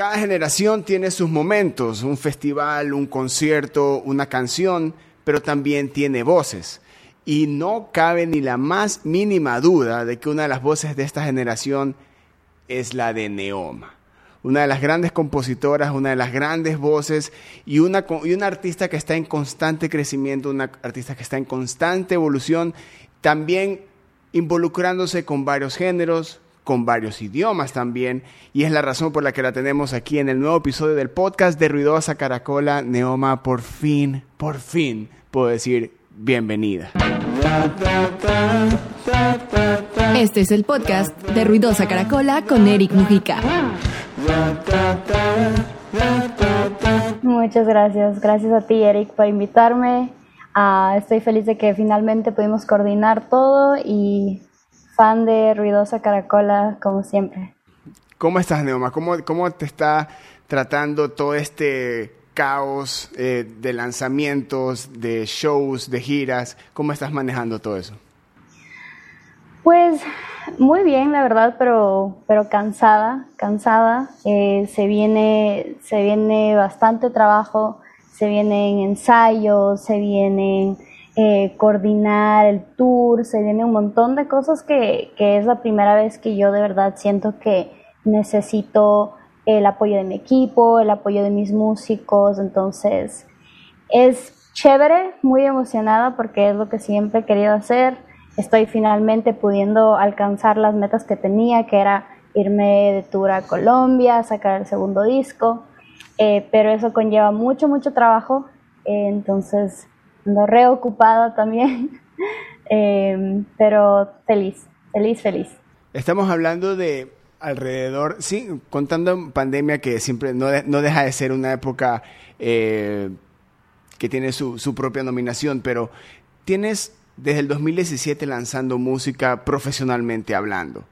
cada generación tiene sus momentos, un festival, un concierto, una canción, pero también tiene voces. Y no cabe ni la más mínima duda de que una de las voces de esta generación es la de Neoma. Una de las grandes compositoras, una de las grandes voces y una, y una artista que está en constante crecimiento, una artista que está en constante evolución, también involucrándose con varios géneros, con varios idiomas también, y es la razón por la que la tenemos aquí en el nuevo episodio del podcast de Ruidosa Caracola. Neoma, por fin, por fin, puedo decir bienvenida. Este es el podcast de Ruidosa Caracola con Eric Mujica. Muchas gracias, gracias a ti Eric por invitarme. Ah, estoy feliz de que finalmente pudimos coordinar todo y fan de Ruidosa Caracola, como siempre. ¿Cómo estás, Neoma? ¿Cómo, cómo te está tratando todo este caos eh, de lanzamientos, de shows, de giras? ¿Cómo estás manejando todo eso? Pues muy bien, la verdad, pero, pero cansada, cansada. Eh, se, viene, se viene bastante trabajo, se vienen ensayos, se vienen eh, coordinar el tour, se viene un montón de cosas que, que, es la primera vez que yo de verdad siento que necesito el apoyo de mi equipo, el apoyo de mis músicos, entonces es chévere, muy emocionada porque es lo que siempre he querido hacer. Estoy finalmente pudiendo alcanzar las metas que tenía, que era irme de tour a Colombia, sacar el segundo disco, eh, pero eso conlleva mucho, mucho trabajo, eh, entonces ando reocupada también, eh, pero feliz, feliz, feliz. Estamos hablando de alrededor, sí, contando pandemia que siempre no, no deja de ser una época eh, que tiene su, su, propia nominación, pero tienes desde el 2017 lanzando música profesionalmente hablando.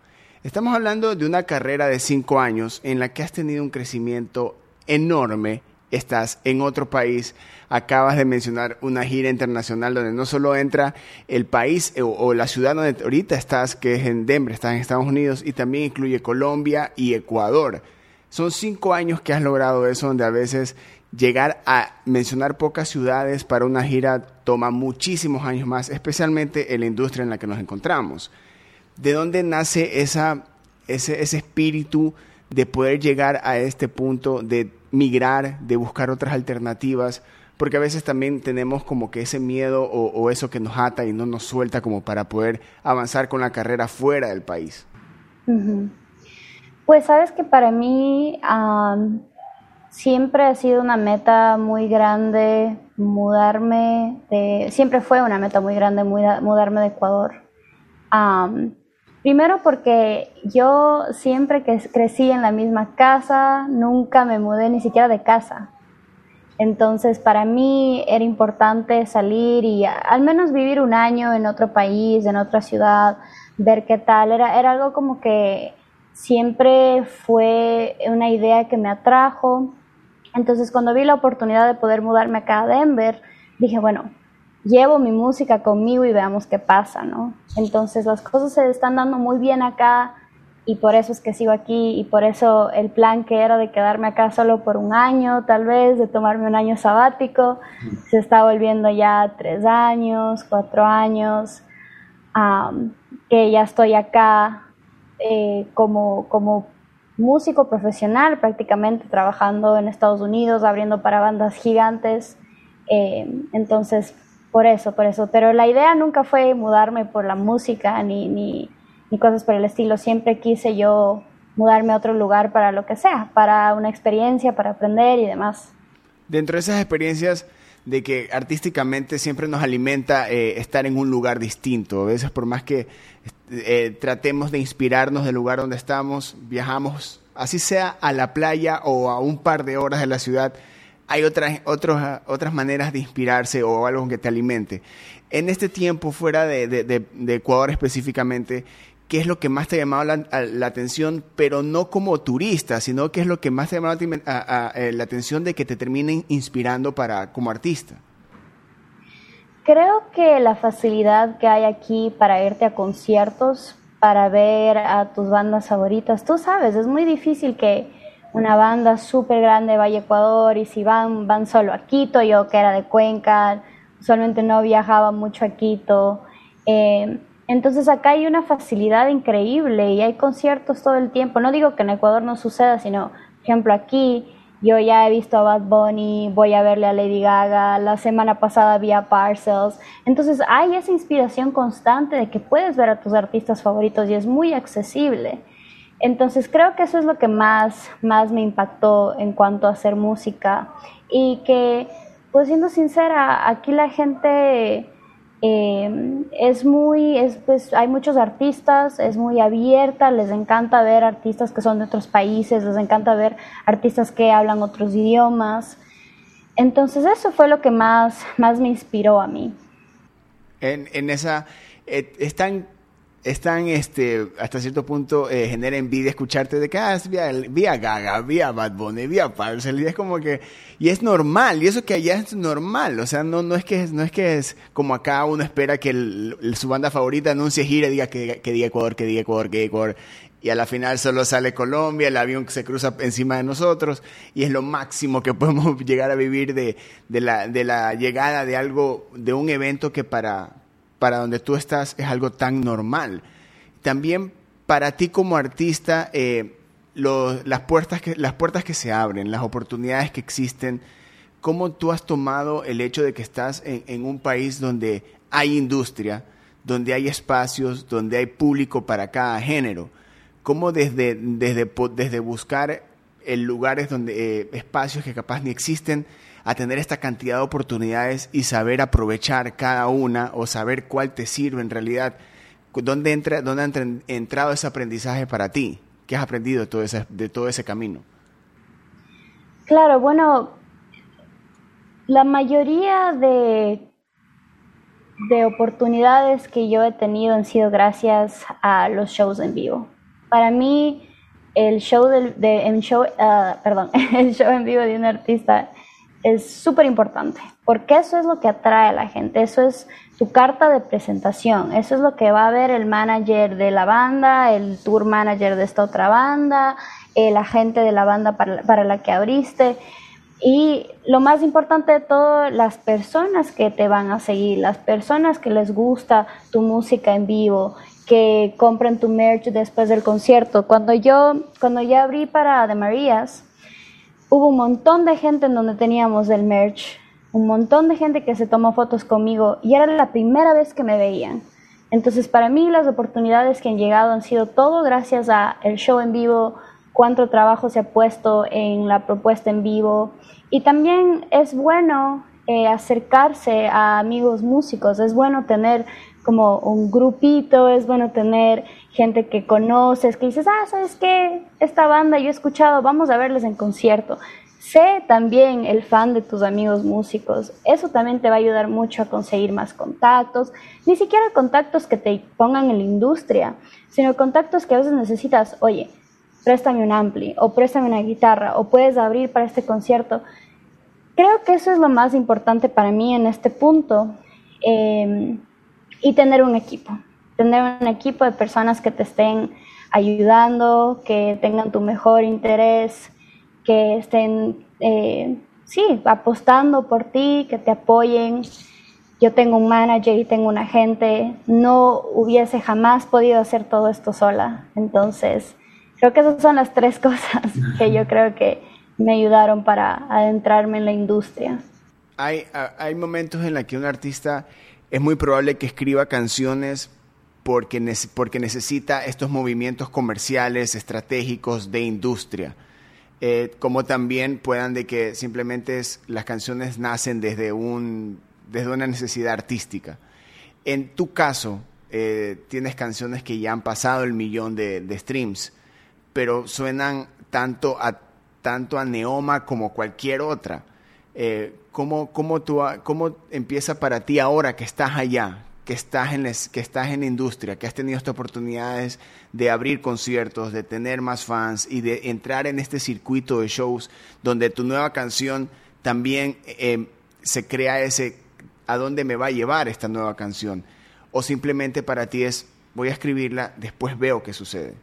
Estamos hablando de una carrera de cinco años en la que has tenido un crecimiento enorme estás en otro país, acabas de mencionar una gira internacional donde no solo entra el país eh, o, la ciudad donde ahorita estás, que es en Denver, estás en Estados Unidos, y también incluye Colombia y Ecuador. Son cinco años que has logrado eso, donde a veces llegar a mencionar pocas ciudades para una gira toma muchísimos años más, especialmente en la industria en la que nos encontramos. ¿De dónde nace ese, ese espíritu de poder llegar a este punto de migrar, de buscar otras alternativas, porque a veces también tenemos como que ese miedo o, eso que nos ata y no nos suelta como para poder avanzar con la carrera fuera del país. Pues sabes que para mí siempre ha sido una meta muy grande mudarme de, siempre fue una meta muy grande mudarme de Ecuador. Primero porque yo siempre que crecí en la misma casa, nunca me mudé ni siquiera de casa. Entonces para mí era importante salir y al menos vivir un año en otro país, en otra ciudad, ver qué tal. Era, era algo como que siempre fue una idea que me atrajo. Entonces cuando vi la oportunidad de poder mudarme acá a Denver, dije, bueno, llevo mi música conmigo y veamos qué pasa, ¿no? Entonces las cosas se están dando muy bien acá y por eso es que sigo aquí y por eso el plan que era de quedarme acá solo por un año, tal vez, de tomarme un año sabático, se está volviendo ya tres años, cuatro años, que ya estoy acá eh, como, como músico profesional, prácticamente trabajando en Estados Unidos, abriendo para bandas gigantes. Eh, entonces, por eso, por eso. Pero la idea nunca fue mudarme por la música ni, ni, ni cosas por el estilo. Siempre quise yo mudarme a otro lugar para lo que sea, para una experiencia, para aprender y demás. Dentro de esas experiencias de que artísticamente siempre nos alimenta eh, estar en un lugar distinto. A veces por más que eh, tratemos de inspirarnos del lugar donde estamos, viajamos, así sea a la playa o a un par de horas de la ciudad, hay otras, otras otras maneras de inspirarse o algo que te alimente. En este tiempo, fuera de, Ecuador específicamente, ¿qué es lo que más te ha llamado la, atención, pero no como turista, sino qué es lo que más te ha llamado eh, la atención de que te terminen inspirando para, como artista? Creo que la facilidad que hay aquí para irte a conciertos, para ver a tus bandas favoritas, tú sabes, es muy difícil que una banda súper grande de Valle Ecuador y si van, van solo a Quito, yo que era de Cuenca, usualmente no viajaba mucho a Quito. Eh, entonces acá hay una facilidad increíble y hay conciertos todo el tiempo. No digo que en Ecuador no suceda, sino, por ejemplo, aquí yo ya he visto a Bad Bunny, voy a verle a Lady Gaga, la semana pasada vi a Parcels. Entonces hay esa inspiración constante de que puedes ver a tus artistas favoritos y es muy accesible. Entonces creo que eso es lo que más, más me impactó en cuanto a hacer música y que, pues siendo sincera, aquí la gente eh, es muy, es, pues hay muchos artistas, es muy abierta, les encanta ver artistas que son de otros países, les encanta ver artistas que hablan otros idiomas. Entonces eso fue lo que más, más me inspiró a mí. En, en esa, eh, están este, hasta cierto punto eh, genera envidia escucharte de que ah, vía, Gaga, vía Bad Bunny, vía Parcel, y es como que, y es normal, y eso que allá es normal, o sea, no, no es que no es que es como acá uno espera que su banda favorita anuncie gira y diga que, que diga Ecuador, que diga Ecuador, que diga Ecuador, y a la final solo sale Colombia, el avión que se cruza encima de nosotros, y es lo máximo que podemos llegar a vivir de, de, la, de la llegada de algo, de un evento que para, para donde tú estás es algo tan normal. También para ti como artista, eh, las, puertas que, las puertas que se abren, las oportunidades que existen, ¿cómo tú has tomado el hecho de que estás en, un país donde hay industria, donde hay espacios, donde hay público para cada género? ¿Cómo desde, desde, desde buscar el lugares donde eh, espacios que capaz ni existen, a tener esta cantidad de oportunidades y saber aprovechar cada una o saber cuál te sirve en realidad. ¿Dónde, entra, dónde ha entrado ese aprendizaje para ti? ¿Qué has aprendido de todo ese, de todo ese camino? Claro, bueno, la mayoría de, de oportunidades que yo he tenido han sido gracias a los shows en vivo. Para mí, el show, de, show, ah, perdón, el show en vivo de un artista es súper importante, porque eso es lo que atrae a la gente, eso es tu carta de presentación, eso es lo que va a ver el manager de la banda, el tour manager de esta otra banda, el agente de la banda para, para la que abriste. Y lo más importante de todo, las personas que te van a seguir, las personas que les gusta tu música en vivo, que compren tu merch después del concierto. Cuando yo, cuando yo abrí para The Marías, hubo un montón de gente en donde teníamos el merch, un montón de gente que se tomó fotos conmigo y era la primera vez que me veían. Entonces, para mí las oportunidades que han llegado han sido todo gracias a el show en vivo, cuánto trabajo se ha puesto en la propuesta en vivo y también es bueno eh, acercarse a amigos músicos, es bueno tener como un grupito, es bueno tener gente que conoces, que dices, ah, ¿sabes qué? Esta banda yo he escuchado, vamos a verles en concierto. Sé también el fan de tus amigos músicos. Eso también te va a ayudar mucho a conseguir más contactos. Ni siquiera contactos que te pongan en la industria, sino contactos que a veces necesitas, oye, préstame un ampli o préstame una guitarra o puedes abrir para este concierto. Creo que eso es lo más importante para mí en este punto. Eh, y tener un equipo, tener un equipo de personas que te estén ayudando, que tengan tu mejor interés, que estén, eh, sí, apostando por ti, que te apoyen. Yo tengo un manager y tengo un agente, no hubiese jamás podido hacer todo esto sola. Entonces, creo que esas son las tres cosas que yo creo que me ayudaron para adentrarme en la industria. Hay, hay momentos en los que un artista es muy probable que escriba canciones porque, porque necesita estos movimientos comerciales, estratégicos de industria. Eh, como también puedan de que simplemente las canciones nacen desde, un, desde una necesidad artística. En tu caso, eh, tienes canciones que ya han pasado el millón de, streams, pero suenan tanto a, tanto a Neoma como cualquier otra. Eh, ¿cómo, cómo, tú, ¿cómo empieza para ti ahora que estás allá, que estás, en que estás en la industria, que has tenido estas oportunidades de abrir conciertos, de tener más fans y de entrar en este circuito de shows donde tu nueva canción también eh, se crea ese a dónde me va a llevar esta nueva canción? ¿O simplemente para ti es voy a escribirla, después veo qué sucede?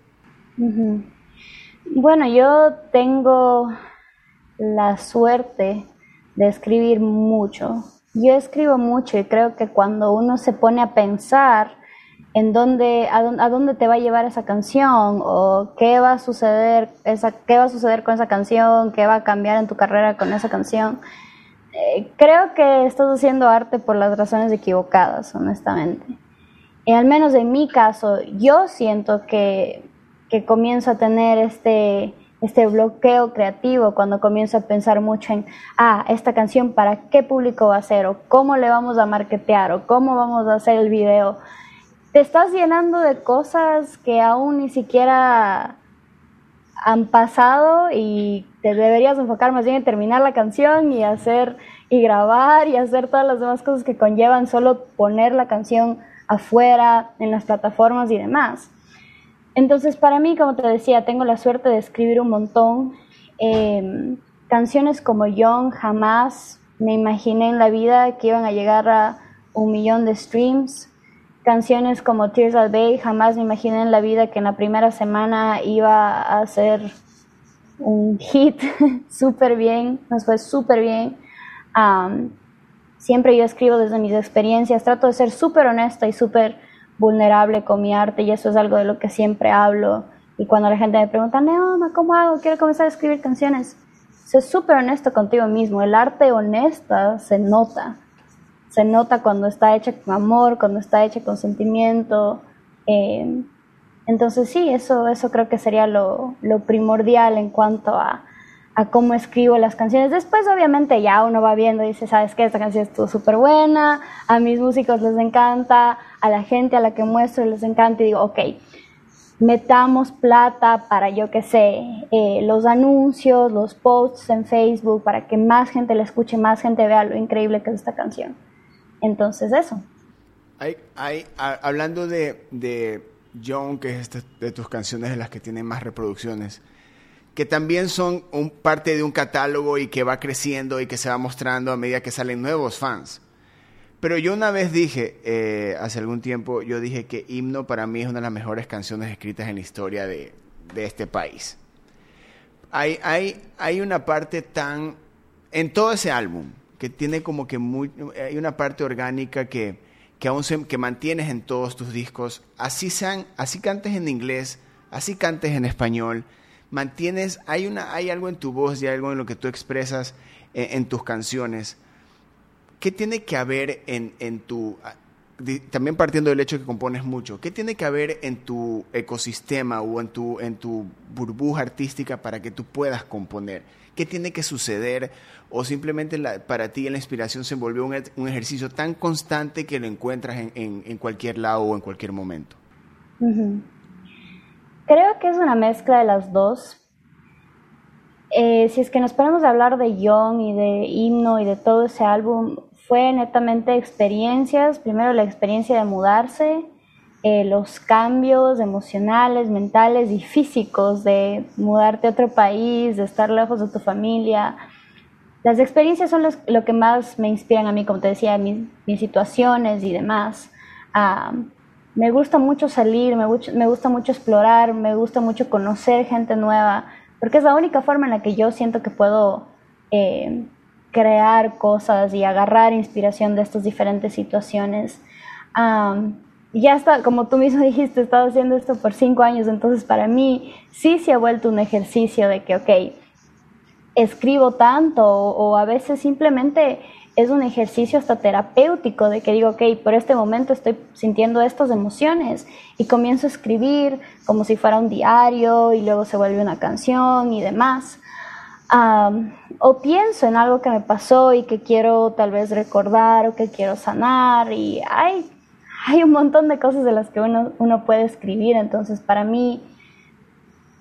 Bueno, yo tengo la suerte de escribir mucho. Yo escribo mucho y creo que cuando uno se pone a pensar en dónde, a, dónde, te va a llevar esa canción o qué va a suceder, esa, qué va a suceder con esa canción, qué va a cambiar en tu carrera con esa canción, eh, creo que estás haciendo arte por las razones equivocadas, honestamente. Y al menos en mi caso, yo siento que, que comienzo a tener este, este bloqueo creativo cuando comienzo a pensar mucho en, ah, esta canción para qué público va a ser, o cómo le vamos a marketear, o cómo vamos a hacer el video. Te estás llenando de cosas que aún ni siquiera han pasado y te deberías enfocar más bien en terminar la canción y hacer y grabar y hacer todas las demás cosas que conllevan solo poner la canción afuera en las plataformas y demás. Entonces, para mí, como te decía, tengo la suerte de escribir un montón. Em, canciones como Young, jamás me imaginé en la vida que iban a llegar a un millón de streams. Canciones como Tears of Bay, jamás me imaginé en la vida que en la primera semana iba a ser un hit súper bien, nos fue súper bien. siempre yo escribo desde mis experiencias, trato de ser súper honesta y súper vulnerable con mi arte y eso es algo de lo que siempre hablo. Y cuando la gente me pregunta, Neoma, ¿cómo hago? Quiero comenzar a escribir canciones. Sé súper honesto contigo mismo. El arte honesta se nota. Se nota cuando está hecha con amor, cuando está hecha con sentimiento. Eh, entonces sí, eso, eso creo que sería lo, lo primordial en cuanto a, a cómo escribo las canciones. Después, obviamente, ya uno va viendo y dice, ¿sabes qué? Esta canción estuvo súper buena, a mis músicos les encanta, a la gente a la que muestro les encanta y digo, ok, metamos plata para, yo qué sé, eh, los anuncios, los posts en Facebook, para que más gente la escuche, más gente vea lo increíble que es esta canción. Entonces, eso. Hay, hablando de, de John, que es este, de tus canciones de las que tienen más reproducciones, que también son un, parte de un catálogo y que va creciendo y que se va mostrando a medida que salen nuevos fans. Pero yo una vez dije, eh, hace algún tiempo, yo dije que Himno para mí es una de las mejores canciones escritas en la historia de, de este país. Hay, hay, hay una parte tan, en todo ese álbum, que tiene como que muy, hay una parte orgánica que, que aún se, que mantienes en todos tus discos, así sean, así cantes en inglés, así cantes en español, mantienes, hay, una, hay algo en tu voz y algo en lo que tú expresas en, tus canciones. ¿Qué tiene que haber en, en tu, ah, también partiendo del hecho que compones mucho, ¿qué tiene que haber en tu ecosistema o en tu, en tu burbuja artística para que tú puedas componer? ¿Qué tiene que suceder? ¿O simplemente para ti la inspiración se volvió un, un, ejercicio tan constante que lo encuentras en, en, en, cualquier lado o en cualquier momento? Creo que es una mezcla de las dos. Eh, si es que nos ponemos a hablar de Young y de Himno y de todo ese álbum, fue netamente experiencias. Primero la experiencia de mudarse, eh, los cambios emocionales, mentales y físicos de mudarte a otro país, de estar lejos de tu familia. Las experiencias son lo que más me inspiran a mí, como te decía, mis, mis situaciones y demás. Ah, me gusta mucho salir, me, me gusta mucho explorar, me gusta mucho conocer gente nueva, porque es la única forma en la que yo siento que puedo eh, crear cosas y agarrar inspiración de estas diferentes situaciones. ya está, como tú mismo dijiste, he estado haciendo esto por cinco años, entonces para mí sí se ha vuelto un ejercicio de que, ok, escribo tanto o a veces simplemente es un ejercicio hasta terapéutico de que digo, ok, por este momento estoy sintiendo estas emociones y comienzo a escribir como si fuera un diario y luego se vuelve una canción y demás. O pienso en algo que me pasó y que quiero tal vez recordar o que quiero sanar y hay, hay un montón de cosas de las que uno, uno puede escribir, entonces para mí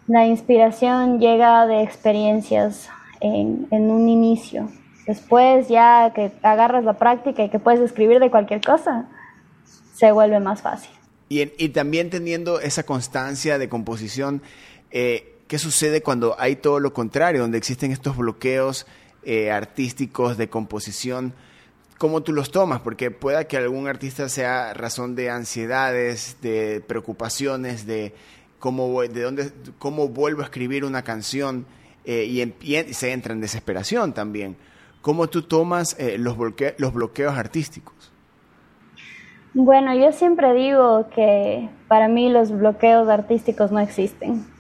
la inspiración llega de experiencias en, en un inicio. Después ya que agarras la práctica y que puedes escribir de cualquier cosa, se vuelve más fácil. Y, también teniendo esa constancia de composición, eh, ¿qué sucede cuando hay todo lo contrario, donde existen estos bloqueos eh, artísticos de composición? ¿Cómo tú los tomas? Porque pueda que algún artista sea razón de ansiedades, de preocupaciones, de cómo, de dónde, cómo vuelvo a escribir una canción eh, y, se entra en desesperación también. ¿Cómo tú tomas eh, los, los bloqueos artísticos? Bueno, yo siempre digo que para mí los bloqueos artísticos no existen.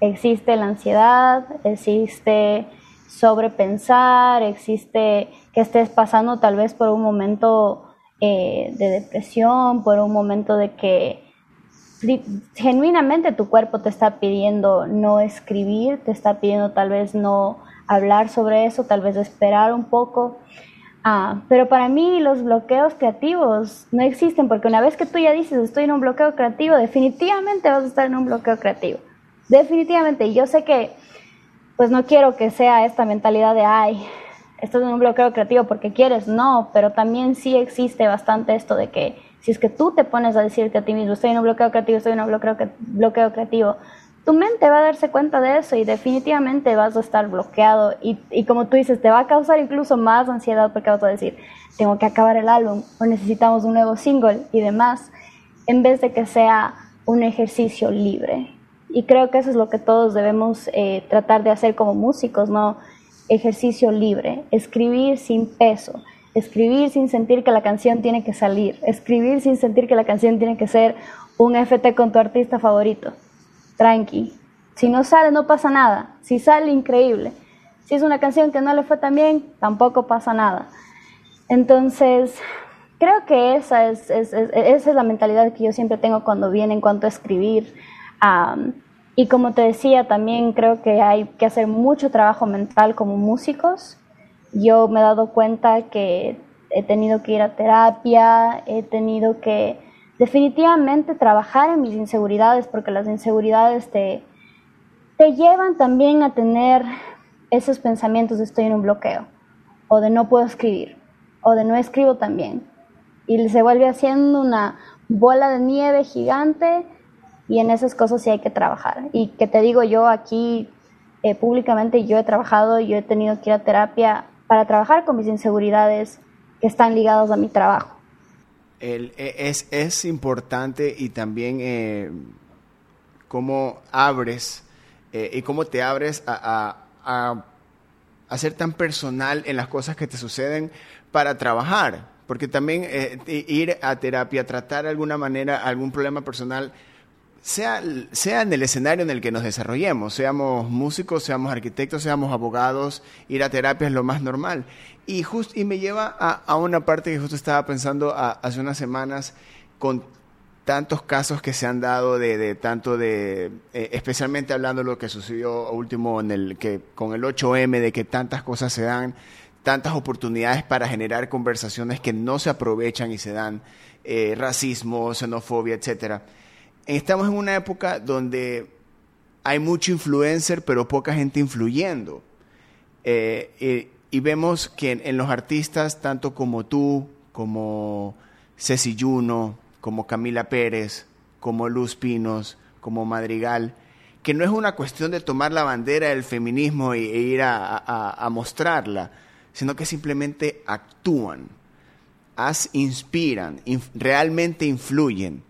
Existe la ansiedad, existe sobrepensar, existe que estés pasando tal vez por un momento eh, de depresión, por un momento de que genuinamente tu cuerpo te está pidiendo no escribir, te está pidiendo tal vez no hablar sobre eso, tal vez esperar un poco. Ah, pero para mí los bloqueos creativos no existen porque una vez que tú ya dices estoy en un bloqueo creativo, definitivamente vas a estar en un bloqueo creativo. Definitivamente. Yo sé que pues no quiero que sea esta mentalidad de ay, estás en un bloqueo creativo porque quieres, no, pero también sí existe bastante esto de que si es que tú te pones a decirte a ti mismo, estoy en un bloqueo creativo, estoy en un bloqueo, bloqueo creativo, tu mente va a darse cuenta de eso y definitivamente vas a estar bloqueado y, y, como tú dices, te va a causar incluso más ansiedad porque vas a decir, tengo que acabar el álbum o necesitamos un nuevo single y demás, en vez de que sea un ejercicio libre. Y creo que eso es lo que todos debemos eh, tratar de hacer como músicos, ¿no? Ejercicio libre, escribir sin peso, escribir sin sentir que la canción tiene que salir, escribir sin sentir que la canción tiene que ser un FT con tu artista favorito. Tranqui. Si no sale, no pasa nada. Si sale, increíble. Si es una canción que no le fue tan bien, tampoco pasa nada. Entonces, creo que esa es, esa es la mentalidad que yo siempre tengo cuando viene en cuanto a escribir. Y como te decía, también creo que hay que hacer mucho trabajo mental como músicos yo me he dado cuenta que he tenido que ir a terapia, he tenido que definitivamente trabajar en mis inseguridades, porque las inseguridades te, te llevan también a tener esos pensamientos de estoy en un bloqueo, o de no puedo escribir, o de no escribo tan bien. Y se vuelve haciendo una bola de nieve gigante y en esas cosas sí hay que trabajar. Y que te digo yo aquí eh, públicamente, yo he trabajado, yo he tenido que ir a terapia para trabajar con mis inseguridades que están ligadas a mi trabajo. El, e, es, es, importante y también eh, cómo abres eh, y cómo te abres a, a, a, ser tan personal en las cosas que te suceden para trabajar. Porque también eh, ir a terapia, tratar de alguna manera algún problema personal, sea, sea en el escenario en el que nos desarrollemos, seamos músicos, seamos arquitectos, seamos abogados, ir a terapia es lo más normal. Y, just, y me lleva a, a una parte que justo estaba pensando hace unas semanas con tantos casos que se han dado de, de tanto de, eh, especialmente hablando de lo que sucedió último en el, que, con el 8M, de que tantas cosas se dan, tantas oportunidades para generar conversaciones que no se aprovechan y se dan, eh, racismo, xenofobia, etcétera estamos en una época donde hay mucho influencer, pero poca gente influyendo. Eh, y vemos que en, los artistas, tanto como tú, como Ceci Juno, como Camila Pérez, como Luz Pinos, como Madrigal, que no es una cuestión de tomar la bandera del feminismo e, ir a, mostrarla, sino que simplemente actúan, as inspiran, realmente influyen.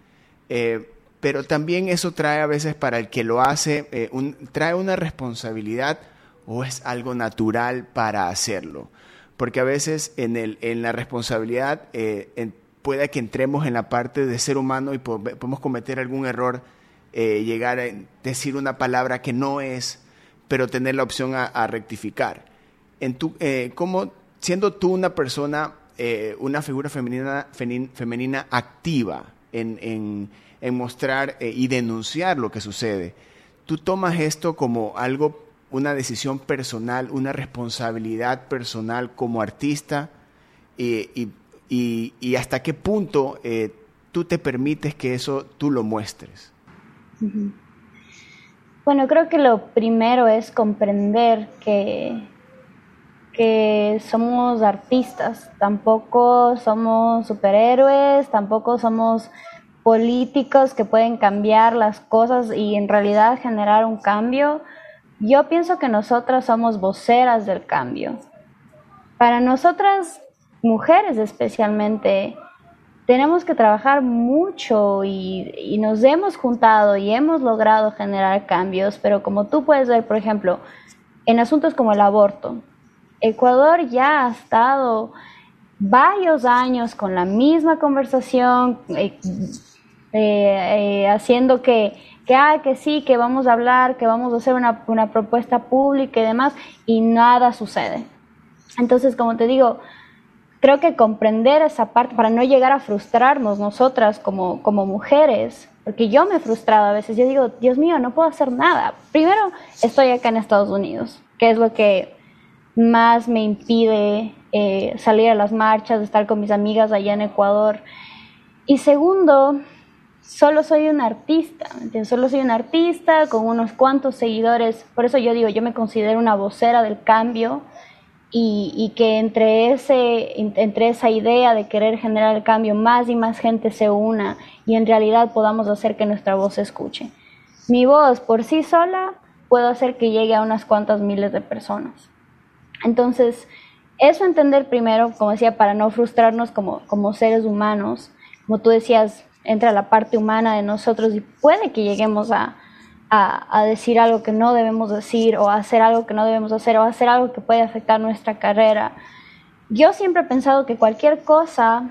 Eh, pero también eso trae a veces para el que lo hace, eh, trae una responsabilidad o es algo natural para hacerlo. Porque a veces en, el, en la responsabilidad eh, puede que entremos en la parte de ser humano y podemos cometer algún error, eh, llegar a decir una palabra que no es, pero tener la opción a, rectificar. En tu, como, siendo tú una persona, una figura femenina, femenina activa en en mostrar eh, y denunciar lo que sucede. Tú tomas esto como algo, una decisión personal, una responsabilidad personal como artista y, hasta qué punto eh, tú te permites que eso tú lo muestres. Bueno, creo que lo primero es comprender que, que somos artistas, tampoco somos superhéroes, tampoco somos políticos que pueden cambiar las cosas y en realidad generar un cambio, yo pienso que nosotras somos voceras del cambio. Para nosotras, mujeres especialmente, tenemos que trabajar mucho y, nos hemos juntado y hemos logrado generar cambios, pero como tú puedes ver, por ejemplo, en asuntos como el aborto, Ecuador ya ha estado varios años con la misma conversación, eh, eh, haciendo que, que, ah, que sí, que vamos a hablar, que vamos a hacer una, una propuesta pública y demás, y nada sucede. Entonces, como te digo, creo que comprender esa parte para no llegar a frustrarnos nosotras como, como mujeres, porque yo me he frustrado a veces, yo digo, Dios mío, no puedo hacer nada. Primero, estoy acá en Estados Unidos, que es lo que más me impide eh, salir a las marchas, estar con mis amigas allá en Ecuador. Y segundo, solo soy un artista, solo soy un artista con unos cuantos seguidores, por eso yo digo, yo me considero una vocera del cambio y, que entre, ese, entre esa idea de querer generar el cambio, más y más gente se una y en realidad podamos hacer que nuestra voz se escuche. Mi voz por sí sola puedo hacer que llegue a unas cuantas miles de personas. Entonces, eso entender primero, como decía, para no frustrarnos como, como seres humanos, como tú decías, entra la parte humana de nosotros y puede que lleguemos a, a, decir algo que no debemos decir o a hacer algo que no debemos hacer o a hacer algo que puede afectar nuestra carrera. Yo siempre he pensado que cualquier cosa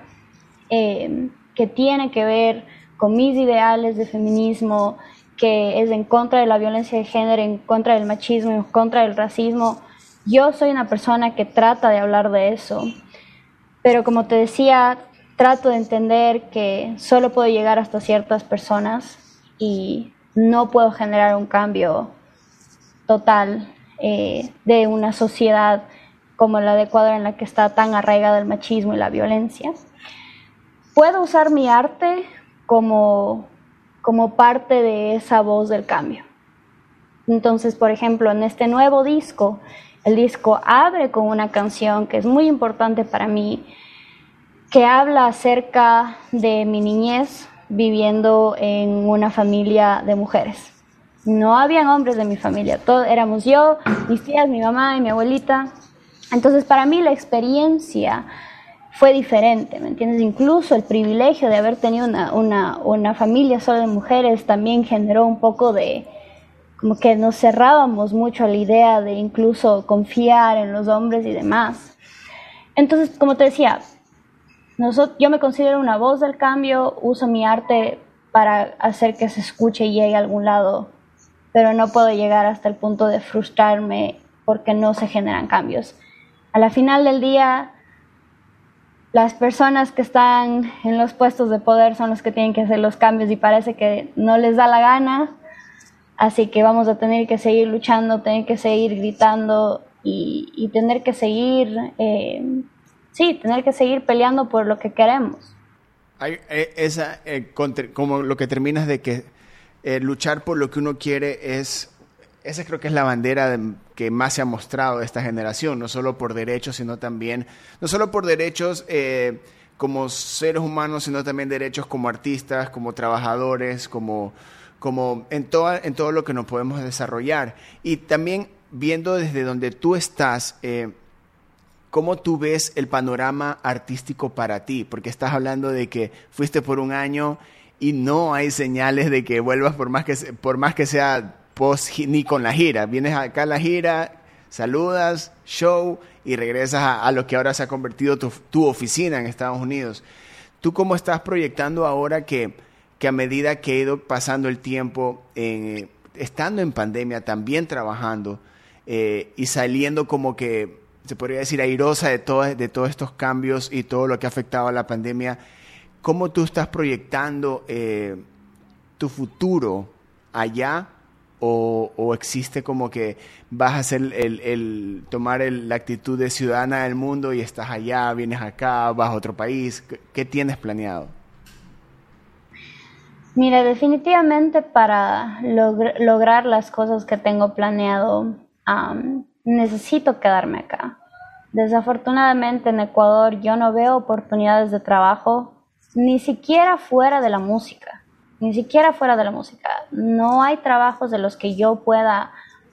eh, que tiene que ver con mis ideales de feminismo, que es en contra de la violencia de género, en contra del machismo, en contra del racismo, yo soy una persona que trata de hablar de eso. Pero como te decía, trato de entender que solo puedo llegar hasta ciertas personas y no puedo generar un cambio total eh, de una sociedad como la de Ecuador en la que está tan arraigada el machismo y la violencia. Puedo usar mi arte como, como parte de esa voz del cambio. Entonces, por ejemplo, en este nuevo disco, el disco abre con una canción que es muy importante para mí, que habla acerca de mi niñez, viviendo en una familia de mujeres. No habían hombres de mi familia, todos éramos yo, mis tías, mi mamá y mi abuelita. Entonces para mí la experiencia fue diferente, ¿me entiendes? Incluso el privilegio de haber tenido una, una, una familia solo de mujeres también generó un poco de, como que nos cerrábamos mucho a la idea de incluso confiar en los hombres y demás. Entonces, como te decía, yo me considero una voz del cambio, uso mi arte para hacer que se escuche y llegue a algún lado, pero no puedo llegar hasta el punto de frustrarme porque no se generan cambios. A la final del día, las personas que están en los puestos de poder son los que tienen que hacer los cambios y parece que no les da la gana, así que vamos a tener que seguir luchando, tener que seguir gritando y, tener que seguir... Eh, sí, tener que seguir peleando por lo que queremos. Hay, eh, esa, eh, como lo que terminas de que eh, luchar por lo que uno quiere es, esa creo que es la bandera que más se ha mostrado de esta generación, no solo por derechos, sino también, no solo por derechos como seres humanos, sino también derechos como artistas, como trabajadores, como, como en, toda, en todo lo que nos podemos desarrollar. Y también viendo desde donde tú estás, ¿Cómo tú ves el panorama artístico para ti? Porque estás hablando de que fuiste por un año y no hay señales de que vuelvas por más que, por más que sea post ni con la gira. Vienes acá a la gira, saludas, show y regresas a, lo que ahora se ha convertido tu, oficina en Estados Unidos. ¿Tú cómo estás proyectando ahora que, que a medida que ha ido pasando el tiempo, eh, estando en pandemia, también trabajando eh, y saliendo como que se podría decir, airosa de, de todos estos cambios y todo lo que ha afectado a la pandemia, ¿cómo tú estás proyectando eh, tu futuro allá? O, existe como que vas a hacer el, tomar la actitud de ciudadana del mundo y estás allá, vienes acá, vas a otro país? ¿Qué, tienes planeado? Mira, definitivamente para lograr las cosas que tengo planeado, necesito quedarme acá. Desafortunadamente en Ecuador yo no veo oportunidades de trabajo ni siquiera fuera de la música, ni siquiera fuera de la música. No hay trabajos de los que yo pueda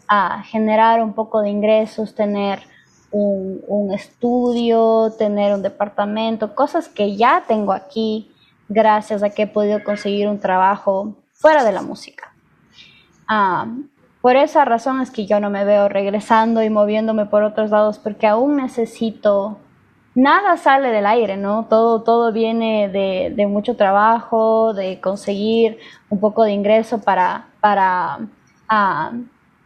ah, generar un poco de ingresos, tener un, estudio, tener un departamento, cosas que ya tengo aquí gracias a que he podido conseguir un trabajo fuera de la música. Ah, por esa razón es que yo no me veo regresando y moviéndome por otros lados porque aún necesito nada sale del aire, ¿no? Todo, todo viene de, mucho trabajo, de conseguir un poco de ingreso para, para ah,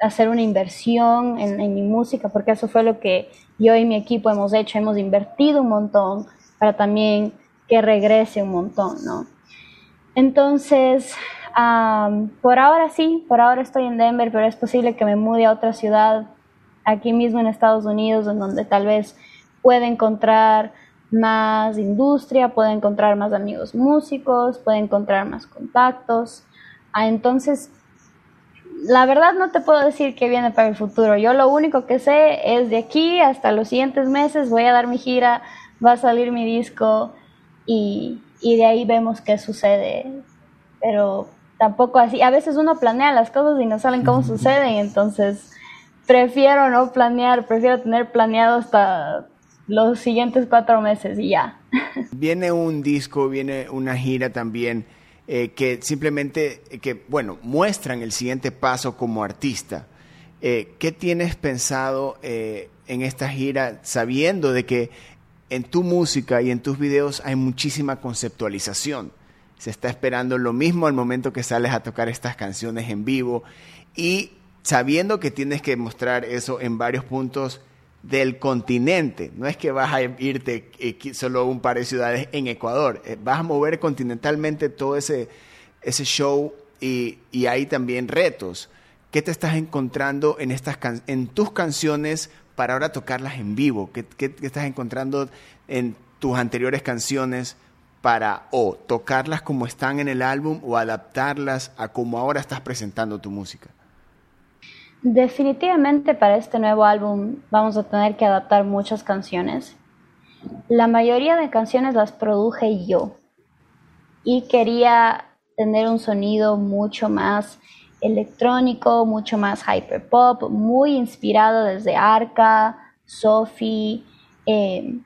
hacer una inversión en, mi música, porque eso fue lo que yo y mi equipo hemos hecho, hemos invertido un montón para también que regrese un montón, ¿no? Entonces, por ahora sí, por ahora estoy en Denver, pero es posible que me mude a otra ciudad aquí mismo en Estados Unidos, en donde tal vez puede encontrar más industria, puede encontrar más amigos músicos, puede encontrar más contactos. Ah, entonces, la verdad no te puedo decir qué viene para el futuro. Yo lo único que sé es de aquí hasta los siguientes meses voy a dar mi gira, va a salir mi disco y, y de ahí vemos qué sucede. Pero tampoco así. A veces uno planea las cosas y no salen como suceden, entonces prefiero no planear, prefiero tener planeado hasta los siguientes cuatro meses y ya. Viene un disco, viene una gira también eh, que simplemente, que bueno, muestran el siguiente paso como artista. Eh, ¿Qué tienes pensado eh, en esta gira sabiendo de que en tu música y en tus videos hay muchísima conceptualización? Se está esperando lo mismo al momento que sales a tocar estas canciones en vivo y sabiendo que tienes que mostrar eso en varios puntos del continente. No es que vas a irte solo a un par de ciudades en Ecuador. Eh, vas a mover continentalmente todo ese, ese show y, hay también retos. ¿Qué te estás encontrando en, estas en tus canciones para ahora tocarlas en vivo? ¿Qué, ¿Qué, estás encontrando en tus anteriores canciones para o tocarlas como están en el álbum o adaptarlas a como ahora estás presentando tu música? Definitivamente para este nuevo álbum vamos a tener que adaptar muchas canciones. La mayoría de canciones las produje yo y quería tener un sonido mucho más electrónico, mucho más hyperpop, muy inspirado desde Arca, Sophie. Eh,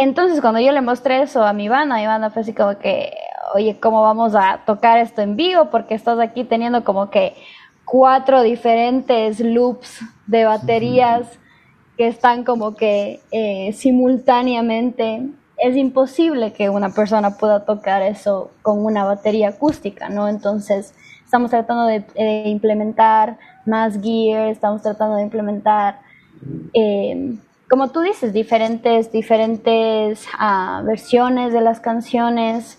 entonces cuando yo le mostré eso a mi banda, mi banda fue así como que, oye, ¿cómo vamos a tocar esto en vivo? Porque estás aquí teniendo como que cuatro diferentes loops de baterías que están como que eh, simultáneamente. Es imposible que una persona pueda tocar eso con una batería acústica, ¿no? Entonces, estamos tratando de, implementar más gear, estamos tratando de implementar, eh, como tú dices, diferentes, diferentes ah, versiones de las canciones,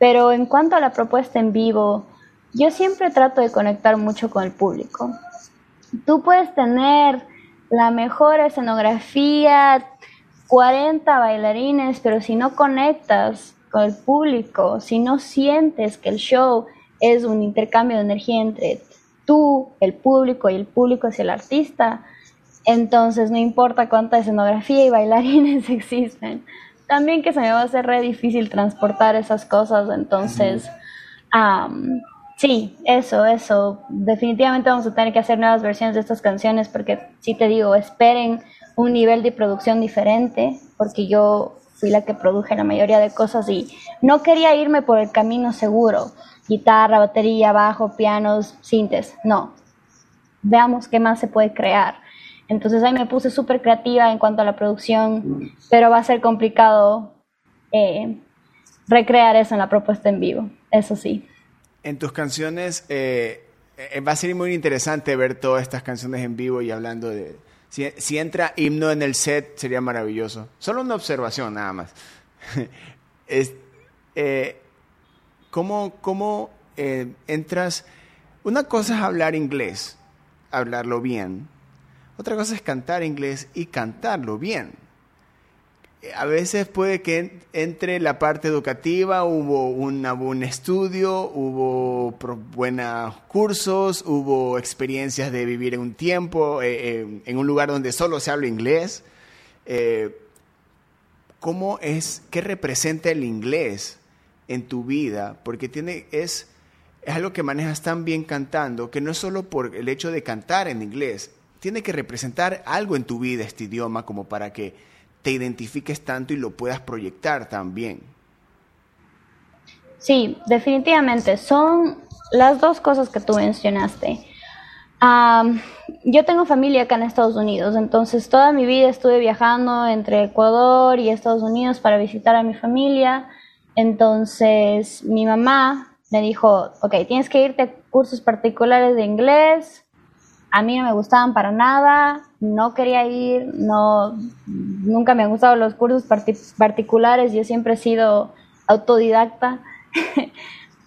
pero en cuanto a la propuesta en vivo, yo siempre trato de conectar mucho con el público. Tú puedes tener la mejor escenografía, 40 bailarines, pero si no conectas con el público, si no sientes que el show es un intercambio de energía entre tú, el público y el público hacia el artista, entonces no importa cuánta escenografía y bailarines existen. También que se me va a hacer re difícil transportar esas cosas, entonces Sí, eso, eso. Definitivamente vamos a tener que hacer nuevas versiones de estas canciones porque, si te digo, esperen un nivel de producción diferente porque yo fui la que produje la mayoría de cosas y no quería irme por el camino seguro. Guitarra, batería, bajo, pianos, sintes. No. Veamos qué más se puede crear. Entonces ahí me puse súper creativa en cuanto a la producción, pero va a ser complicado eh, recrear eso en la propuesta en vivo, eso sí en tus canciones eh, eh, va a ser muy interesante ver todas estas canciones en vivo y hablando de... Si, entra himno en el set sería maravilloso. Solo una observación nada más. ¿Cómo, cómo entras? Una cosa es hablar inglés, hablarlo bien. Otra cosa es cantar inglés y cantarlo bien a veces puede que entre la parte educativa, hubo un estudio, hubo buenos cursos, hubo experiencias de vivir en un tiempo, eh, eh, en un lugar donde solo se habla inglés. Eh, ¿Cómo es, qué representa el inglés en tu vida? Porque tiene, es, es algo que manejas tan bien cantando que no es solo por el hecho de cantar en inglés, tiene que representar algo en tu vida este idioma como para que te identifiques tanto y lo puedas proyectar también. Sí, definitivamente. Son las dos cosas que tú mencionaste. yo tengo familia acá en Estados Unidos, entonces toda mi vida estuve viajando entre Ecuador y Estados Unidos para visitar a mi familia. Entonces mi mamá me dijo, ok, tienes que irte a cursos particulares de inglés. A mí no me gustaban para nada, no quería ir, no, nunca me han gustado los cursos particulares, yo siempre he sido autodidacta.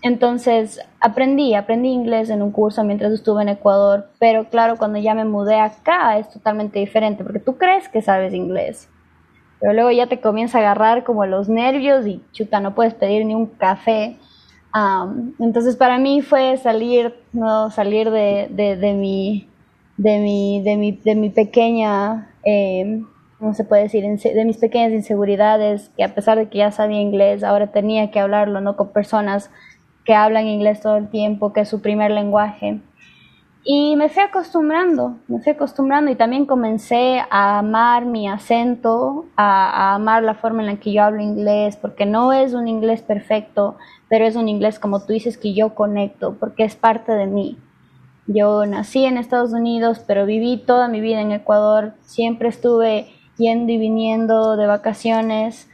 Entonces aprendí, aprendí inglés en un curso mientras estuve en Ecuador, pero claro, cuando ya me mudé acá es totalmente diferente, porque tú crees que sabes inglés, pero luego ya te comienza a agarrar como los nervios y chuta, no puedes pedir ni un café. entonces para mí fue salir, no salir de, de, mi, de, mi, de, mi, de mi pequeña, eh, ¿cómo se puede decir? De mis pequeñas inseguridades, que a pesar de que ya sabía inglés, ahora tenía que hablarlo, ¿no? Con personas que hablan inglés todo el tiempo, que es su primer lenguaje. Y me fui acostumbrando, me fui acostumbrando y también comencé a amar mi acento, a, amar la forma en la que yo hablo inglés, porque no es un inglés perfecto, pero es un inglés como tú dices que yo conecto, porque es parte de mí. Yo nací en Estados Unidos, pero viví toda mi vida en Ecuador, siempre estuve yendo y viniendo de vacaciones.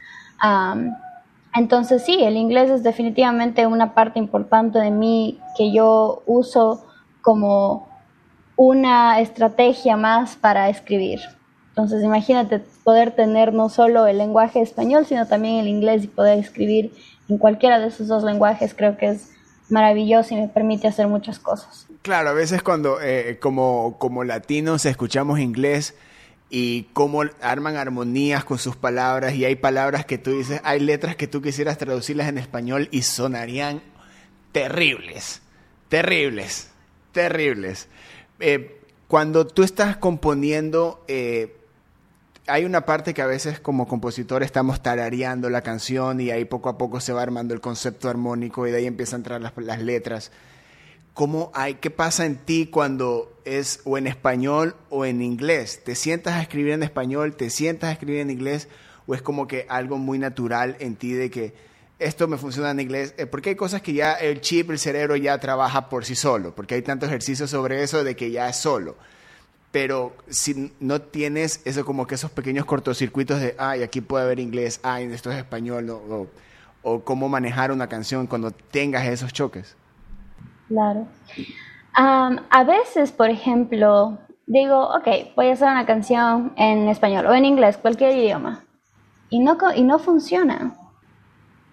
Entonces sí, el inglés es definitivamente una parte importante de mí que yo uso como una estrategia más para escribir. Entonces imagínate poder tener no solo el lenguaje español, sino también el inglés y poder escribir en cualquiera de esos dos lenguajes creo que es maravilloso y me permite hacer muchas cosas. Claro, a veces cuando eh, como, como latinos escuchamos inglés, y cómo arman armonías con sus palabras y hay palabras que tú dices, hay letras que tú quisieras traducirlas en español y sonarían terribles, terribles, terribles. Eh, cuando tú estás componiendo, eh, hay una parte que a veces como compositor estamos tarareando la canción y ahí poco a poco se va armando el concepto armónico y de ahí empiezan a entrar las, las letras. ¿Cómo hay, ¿Qué pasa en ti cuando es o en español o en inglés? ¿Te sientas a escribir en español, te sientas a escribir en inglés o es como que algo muy natural en ti de que esto me funciona en inglés? Eh, porque hay cosas que ya el chip, el cerebro ya trabaja por sí solo, porque hay tanto ejercicio sobre eso de que ya es solo. Pero si no tienes eso como que esos pequeños cortocircuitos de, ay, aquí puede haber inglés, ay, esto es español, o, o cómo manejar una canción cuando tengas esos choques. Claro. a veces, por ejemplo, digo, ok, voy a hacer una canción en español o en inglés, cualquier idioma. Y no, y no funciona.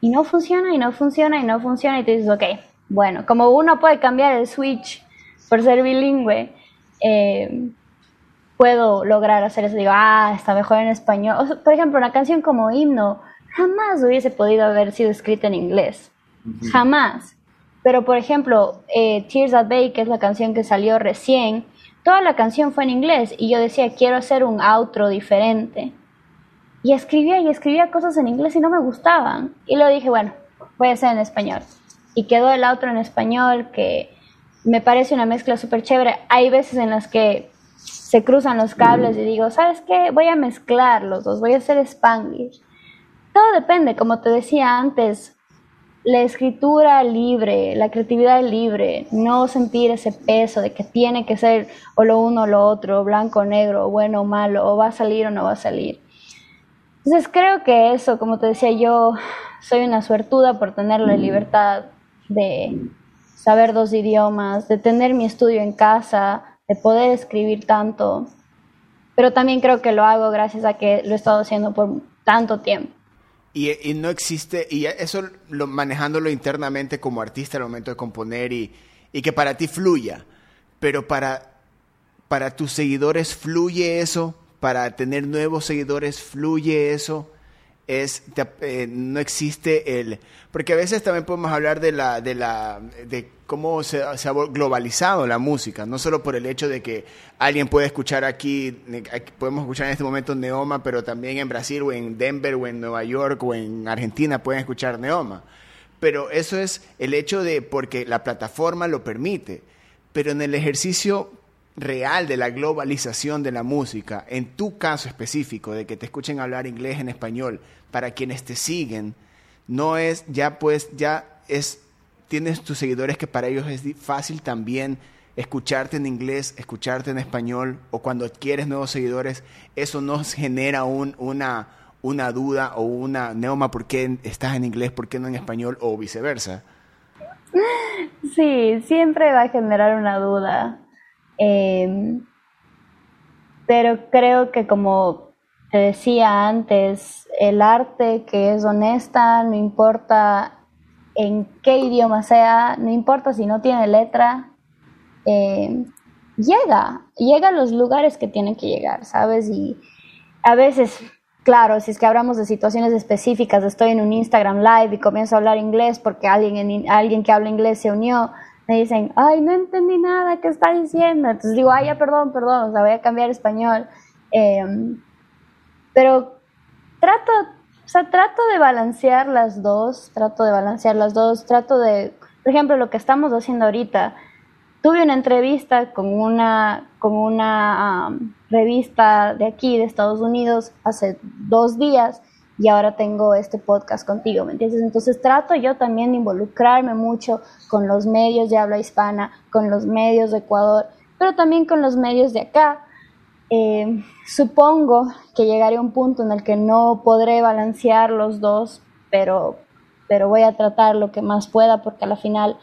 Y no funciona, y no funciona, y no funciona. Y tú dices, ok, bueno, como uno puede cambiar el switch por ser bilingüe, eh, puedo lograr hacer eso. Digo, ah, está mejor en español. por ejemplo, una canción como himno jamás hubiese podido haber sido escrita en inglés. Jamás. Pero, por ejemplo, eh, Tears at Bay, que es la canción que salió recién, toda la canción fue en inglés y yo decía, quiero hacer un outro diferente. Y escribía y escribía cosas en inglés y no me gustaban. Y luego dije, bueno, voy a hacer en español. Y quedó el outro en español que me parece una mezcla súper chévere. Hay veces en las que se cruzan los cables y digo, ¿sabes qué? Voy a mezclar los dos, voy a hacer Spanglish. Todo depende, como te decía antes, la escritura libre, la creatividad libre, no sentir ese peso de que tiene que ser o lo uno o lo otro, blanco o negro, bueno o malo, o va a salir o no va a salir. Entonces creo que eso, como te decía yo, soy una suertuda por tener la libertad de saber dos idiomas, de tener mi estudio en casa, de poder escribir tanto, pero también creo que lo hago gracias a que lo he estado haciendo por tanto tiempo. Y, no existe, y eso lo, manejándolo internamente como artista al momento de componer y, y que para ti fluya, pero para, para tus seguidores fluye eso, para tener nuevos seguidores fluye eso es eh, no existe el porque a veces también podemos hablar de la de la de cómo se, ha globalizado la música no solo por el hecho de que alguien puede escuchar aquí podemos escuchar en este momento Neoma pero también en Brasil o en Denver o en Nueva York o en Argentina pueden escuchar Neoma. Pero eso es el hecho de porque la plataforma lo permite. Pero en el ejercicio real de la globalización de la música, en tu caso específico, de que te escuchen hablar inglés en español, para quienes te siguen, no es ya pues ya es, tienes tus seguidores que para ellos es fácil también escucharte en inglés, escucharte en español, o cuando adquieres nuevos seguidores, eso nos genera un, una, una duda o una neuma, ¿por qué estás en inglés, por qué no en español, o viceversa? Sí, siempre va a generar una duda. Em, pero creo que como te decía antes, el arte que es honesta, no importa en qué idioma sea, no importa si no tiene letra, em, llega, llega a los lugares que tienen que llegar, ¿sabes? Y a veces Claro, si es que hablamos de situaciones específicas, estoy en un Instagram Live y comienzo a hablar inglés porque alguien, alguien que habla inglés se unió, me dicen, ay, no entendí nada, ¿qué está diciendo? Entonces digo, ay, ya, perdón, perdón, o sea, voy a cambiar español. Em, pero trato, o sea, trato de balancear las dos, trato de balancear las dos, trato de, por ejemplo, lo que estamos haciendo ahorita, tuve una entrevista con una, con una revista de aquí, de Estados Unidos, hace dos días y ahora tengo este podcast contigo, ¿me entiendes? Entonces trato yo también de involucrarme mucho con los medios de habla hispana, con los medios de Ecuador, pero también con los medios de acá. Eh, supongo que llegaré a un punto en el que no podré balancear los dos, pero, pero voy a tratar lo que más pueda porque a la final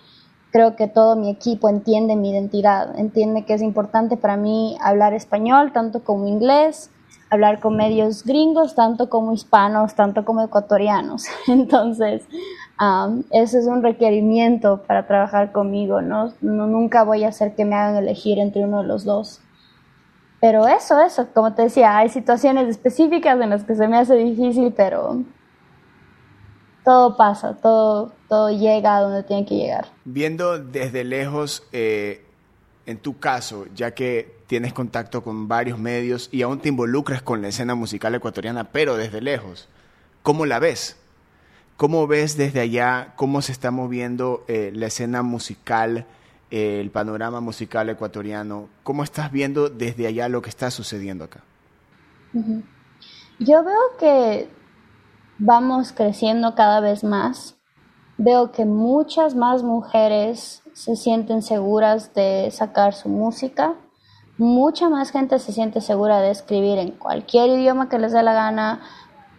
creo que todo mi equipo entiende mi identidad, entiende que es importante para mí hablar español, tanto como inglés, hablar con medios gringos, tanto como hispanos, tanto como ecuatorianos. Entonces, ese es un requerimiento para trabajar conmigo, ¿no? ¿no? Nunca voy a hacer que me hagan elegir entre uno de los dos. Pero eso, eso, como te decía, hay situaciones específicas en las que se me hace difícil, pero todo pasa, todo, todo llega a donde tiene que llegar. Viendo desde lejos, eh, en tu caso, ya que tienes contacto con varios medios y aún te involucras con la escena musical ecuatoriana, pero desde lejos, ¿cómo la ves? ¿Cómo ves desde allá cómo se está moviendo eh, la escena musical, eh, el panorama musical ecuatoriano? ¿Cómo estás viendo desde allá lo que está sucediendo acá? Yo veo que vamos creciendo cada vez más. Veo que muchas más mujeres se sienten seguras de sacar su música. Mucha más gente se siente segura de escribir en cualquier idioma que les dé la gana,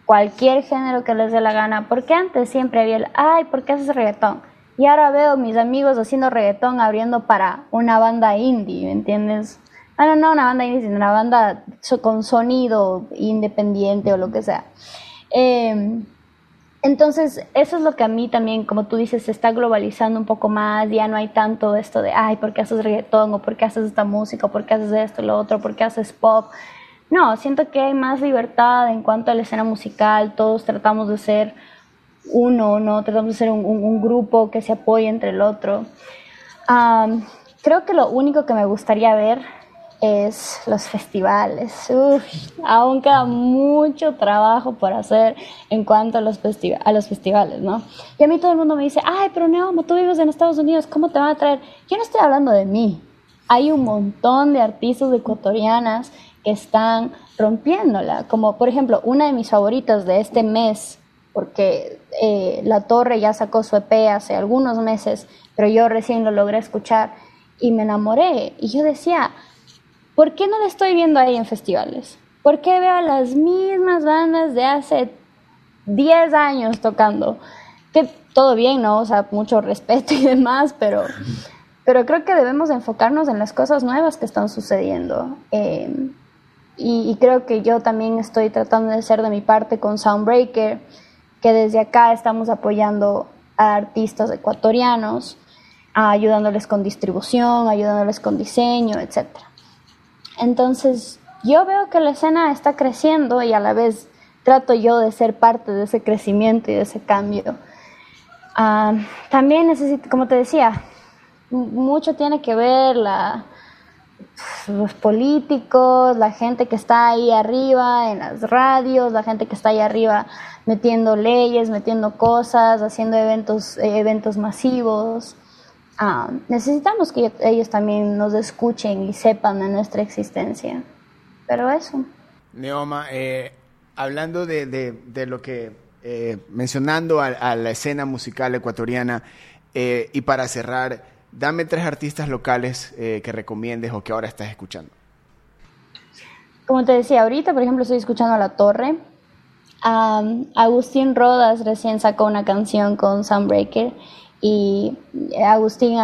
cualquier género que les dé la gana. Porque antes siempre había el, ay, ¿por qué haces reggaetón? Y ahora veo mis amigos haciendo reggaetón abriendo para una banda indie, ¿me entiendes? Ah, no, no una banda indie, sino una banda con sonido independiente o lo que sea. Em, entonces, eso es lo que a mí también, como tú dices, se está globalizando un poco más, ya no hay tanto esto de, ay, ¿por qué haces reggaetón? ¿O por qué haces esta música? ¿O por qué haces esto, lo otro? ¿Por qué haces pop? No, siento que hay más libertad en cuanto a la escena musical, todos tratamos de ser uno, ¿no? Tratamos de ser un, grupo que se apoye entre el otro. creo que lo único que me gustaría ver es los festivales. Aún queda mucho trabajo por hacer en cuanto a los, a los festivales, ¿no? Y a mí todo el mundo me dice, ay, pero Neoma, tú vives en Estados Unidos, ¿cómo te van a traer? Yo no estoy hablando de mí. Hay un montón de artistas ecuatorianas que están rompiéndola, como por ejemplo una de mis favoritas de este mes, porque eh, La Torre ya sacó su EP hace algunos meses, pero yo recién lo logré escuchar y me enamoré. Y yo decía, ¿por qué no la estoy viendo ahí en festivales? ¿Por qué veo a las mismas bandas de hace 10 años tocando? Que todo bien, ¿no? O sea, mucho respeto y demás, pero, pero creo que debemos enfocarnos en las cosas nuevas que están sucediendo. Em, y, creo que yo también estoy tratando de hacer de mi parte con Soundbreaker, que desde acá estamos apoyando a artistas ecuatorianos, ayudándoles con distribución, ayudándoles con diseño, etcétera. Entonces, yo veo que la escena está creciendo y a la vez trato yo de ser parte de ese crecimiento y de ese cambio. Ah, también necesito, como te decía, mucho tiene que ver la, los políticos, la gente que está ahí arriba en las radios, la gente que está ahí arriba metiendo leyes, metiendo cosas, haciendo eventos, eh, eventos masivos. Ah, necesitamos que ellos también nos escuchen y sepan de nuestra existencia. Pero eso. Neoma, eh, hablando de, de, lo que eh, mencionando a, la escena musical ecuatoriana eh, y para cerrar, dame tres artistas locales que recomiendes o que ahora estás escuchando. Como te decía, ahorita, por ejemplo, estoy escuchando a La Torre. Agustín Rodas recién sacó una canción con Soundbreaker y Agustín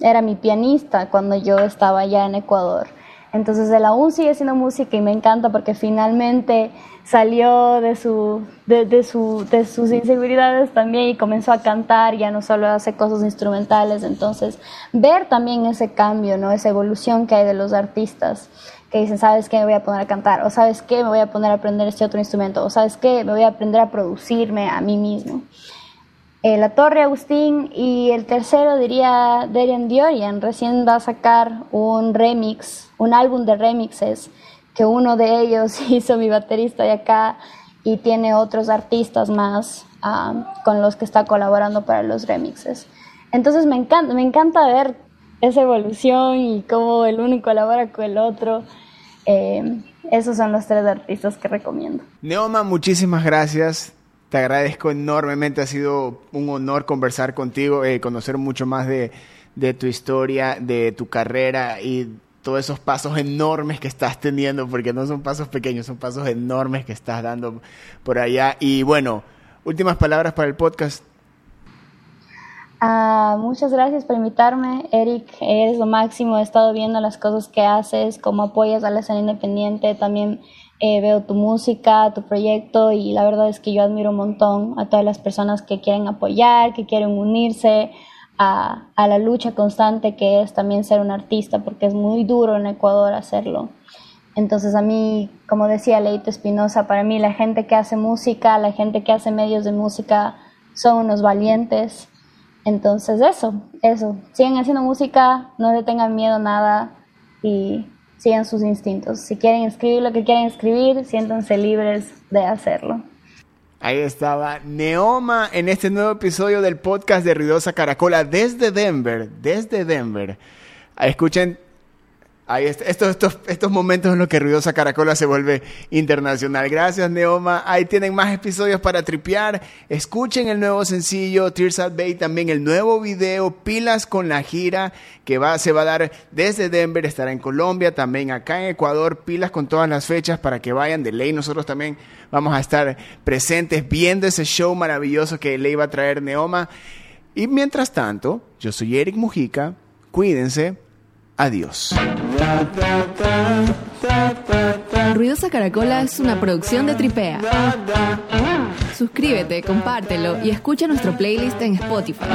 era mi pianista cuando yo estaba allá en Ecuador. Entonces él aún sigue haciendo música y me encanta porque finalmente salió de, su, de, su, de sus inseguridades también y comenzó a cantar, ya no solo hace cosas instrumentales. Entonces ver también ese cambio, ¿no? esa evolución que hay de los artistas que dicen, ¿sabes qué? Me voy a poner a cantar, o ¿sabes qué? Me voy a poner a aprender este otro instrumento, o ¿sabes qué? Me voy a aprender a producirme a mí mismo. Eh, la Torre Agustín y el tercero diría Darian Diorian, recién va a sacar un remix, un álbum de remixes, que uno de ellos hizo mi baterista de acá y tiene otros artistas más con los que está colaborando para los remixes. Entonces me encanta, me encanta ver esa evolución y cómo el uno colabora con el otro. Eh, esos son los tres artistas que recomiendo. Neoma, muchísimas gracias. Te agradezco enormemente, ha sido un honor conversar contigo, eh, conocer mucho más de, tu historia, de tu carrera y todos esos pasos enormes que estás teniendo, porque no son pasos pequeños, son pasos enormes que estás dando por allá. Y bueno, últimas palabras para el podcast. Ah, muchas gracias por invitarme, Eric. Eres lo máximo. He estado viendo las cosas que haces, cómo apoyas a la escena independiente. También eh, veo tu música, tu proyecto y la verdad es que yo admiro un montón a todas las personas que quieren apoyar, que quieren unirse a, a la lucha constante que es también ser un artista, porque es muy duro en Ecuador hacerlo. Entonces a mí, como decía Leito Espinosa, para mí la gente que hace música, la gente que hace medios de música son unos valientes. Entonces eso, eso, sigan haciendo música, no le tengan miedo a nada y sigan sus instintos. Si quieren escribir lo que quieren escribir, siéntanse libres de hacerlo. Ahí estaba Neoma en este nuevo episodio del podcast de Ruidosa Caracola desde Denver, desde Denver. Escuchen Ahí estos, estos, estos momentos en los que Ruidosa Caracola se vuelve internacional. Gracias, Neoma. Ahí tienen más episodios para tripear. Escuchen el nuevo sencillo, Tears at Bay, también el nuevo video, pilas con la gira que va, se va a dar desde Denver, estará en Colombia, también acá en Ecuador, pilas con todas las fechas para que vayan. De ley, nosotros también vamos a estar presentes viendo ese show maravilloso que le iba a traer Neoma. Y mientras tanto, yo soy Eric Mujica. Cuídense Adiós. Ruidosa Caracola es una producción de Tripea. Suscríbete, compártelo y escucha nuestro playlist en Spotify.